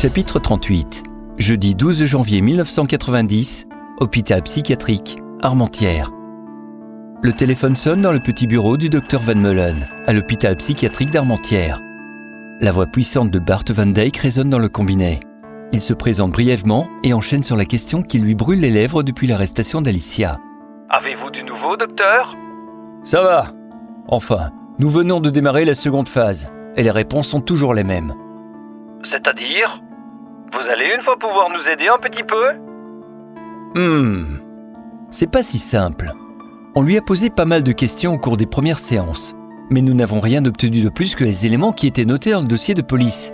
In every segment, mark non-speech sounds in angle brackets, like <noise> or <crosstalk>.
Chapitre 38 Jeudi 12 janvier 1990, hôpital psychiatrique, Armentières. Le téléphone sonne dans le petit bureau du docteur Van Meulen, à l'hôpital psychiatrique d'Armentières. La voix puissante de Bart Van Dyke résonne dans le combiné. Il se présente brièvement et enchaîne sur la question qui lui brûle les lèvres depuis l'arrestation d'Alicia. Avez-vous du nouveau, docteur? Ça va Enfin, nous venons de démarrer la seconde phase, et les réponses sont toujours les mêmes. C'est-à-dire? Vous allez une fois pouvoir nous aider un petit peu Hmm. C'est pas si simple. On lui a posé pas mal de questions au cours des premières séances, mais nous n'avons rien obtenu de plus que les éléments qui étaient notés dans le dossier de police.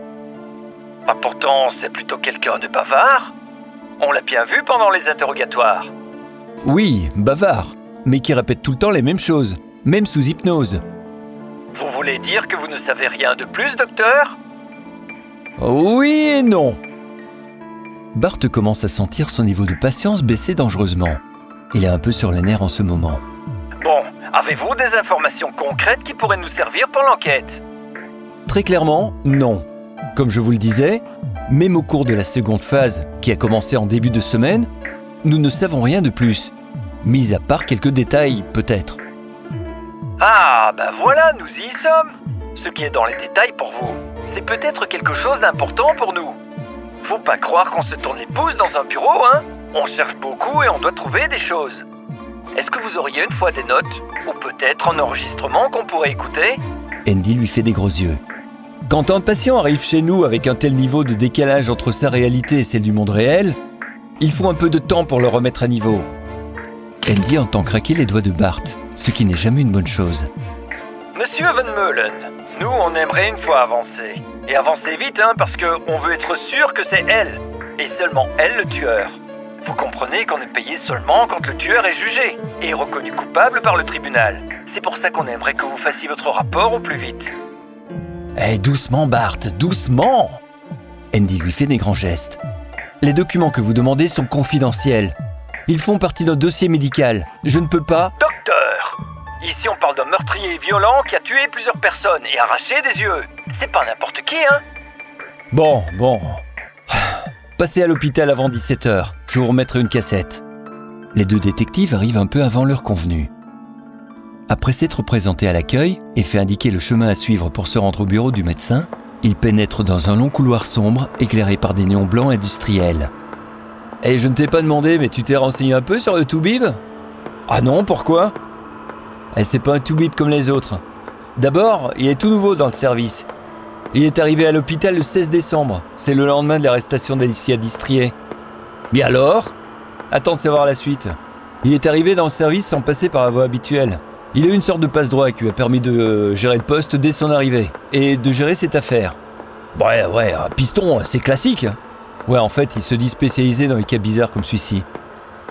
Ah, pourtant, c'est plutôt quelqu'un de bavard. On l'a bien vu pendant les interrogatoires. Oui, bavard, mais qui répète tout le temps les mêmes choses, même sous hypnose. Vous voulez dire que vous ne savez rien de plus, docteur? Oui et non. Bart commence à sentir son niveau de patience baisser dangereusement. Il est un peu sur les nerfs en ce moment. Bon, avez-vous des informations concrètes qui pourraient nous servir pour l'enquête? Très clairement, non. Comme je vous le disais, même au cours de la seconde phase, qui a commencé en début de semaine, nous ne savons rien de plus. Mis à part quelques détails, peut-être. Ah, bah voilà, nous y sommes Ce qui est dans les détails pour vous, c'est peut-être quelque chose d'important pour nous. Faut pas croire qu'on se tourne les pouces dans un bureau, hein On cherche beaucoup et on doit trouver des choses. Est-ce que vous auriez une fois des notes Ou peut-être un enregistrement qu'on pourrait écouter? Andy lui fait des gros yeux. Quand un patient arrive chez nous avec un tel niveau de décalage entre sa réalité et celle du monde réel, il faut un peu de temps pour le remettre à niveau. Andy entend craquer les doigts de Bart, ce qui n'est jamais une bonne chose. Monsieur Van Meulen, nous on aimerait une fois avancer. Et avancer vite, hein, parce qu'on veut être sûr que c'est elle, et seulement elle le tueur. Vous comprenez qu'on est payé seulement quand le tueur est jugé et reconnu coupable par le tribunal. C'est pour ça qu'on aimerait que vous fassiez votre rapport au plus vite. Eh, doucement, Bart, doucement Andy lui fait des grands gestes. Les documents que vous demandez sont confidentiels. Ils font partie d'un dossier médical. Je ne peux pas. Ici on parle d'un meurtrier violent qui a tué plusieurs personnes et arraché des yeux. C'est pas n'importe qui, hein Bon, bon. <sighs> Passez à l'hôpital avant 17h. Je vous remettrai une cassette. Les deux détectives arrivent un peu avant l'heure convenue. Après s'être présentés à l'accueil et fait indiquer le chemin à suivre pour se rendre au bureau du médecin, ils pénètrent dans un long couloir sombre éclairé par des néons blancs industriels. Et je ne t'ai pas demandé, mais tu t'es renseigné un peu sur le Toubib? Ah non, pourquoi? Eh, c'est pas un Toubib comme les autres. D'abord, il est tout nouveau dans le service. Il est arrivé à l'hôpital le 16 décembre. C'est le lendemain de l'arrestation d'Alicia Distrier. Bien alors? Attends de savoir la suite. Il est arrivé dans le service sans passer par la voie habituelle. Il a eu une sorte de passe-droit qui lui a permis de euh, gérer le poste dès son arrivée et de gérer cette affaire. Ouais, ouais, un piston, c'est classique. Ouais, en fait, il se dit spécialisé dans les cas bizarres comme celui-ci.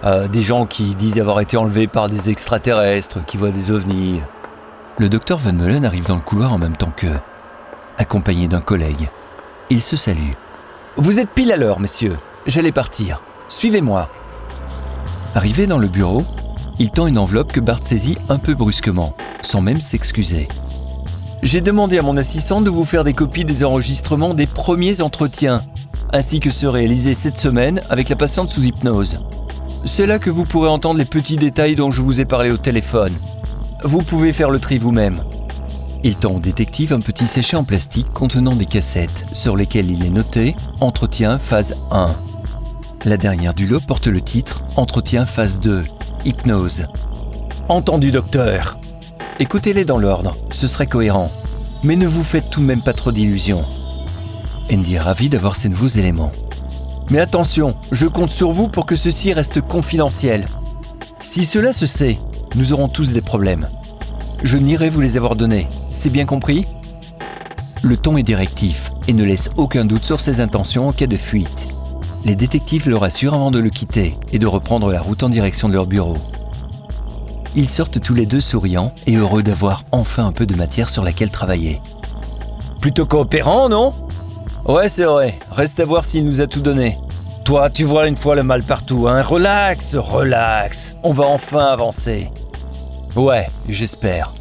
Euh, des gens qui disent avoir été enlevés par des extraterrestres, qui voient des ovnis. Le docteur Van Meulen arrive dans le couloir en même temps qu'eux, accompagné d'un collègue. Il se salue. Vous êtes pile à l'heure, messieurs. J'allais partir. Suivez-moi. Arrivé dans le bureau, il tend une enveloppe que Bart saisit un peu brusquement, sans même s'excuser. J'ai demandé à mon assistant de vous faire des copies des enregistrements des premiers entretiens, ainsi que ceux réalisés cette semaine avec la patiente sous hypnose. C'est là que vous pourrez entendre les petits détails dont je vous ai parlé au téléphone. Vous pouvez faire le tri vous-même. Il tend au détective un petit séchet en plastique contenant des cassettes sur lesquelles il est noté Entretien phase 1. La dernière du lot porte le titre Entretien phase 2, hypnose. Entendu, docteur. Écoutez-les dans l'ordre, ce serait cohérent. Mais ne vous faites tout de même pas trop d'illusions. Andy est ravi d'avoir ces nouveaux éléments. Mais attention, je compte sur vous pour que ceci reste confidentiel. Si cela se sait, nous aurons tous des problèmes. Je n'irai vous les avoir donnés, c'est bien compris? Le ton est directif et ne laisse aucun doute sur ses intentions en cas de fuite. Les détectives le rassurent avant de le quitter et de reprendre la route en direction de leur bureau. Ils sortent tous les deux souriants et heureux d'avoir enfin un peu de matière sur laquelle travailler. Plutôt coopérant, non? Ouais, c'est vrai. Reste à voir s'il nous a tout donné. Toi, tu vois une fois le mal partout, hein Relax, relax. On va enfin avancer. Ouais, j'espère.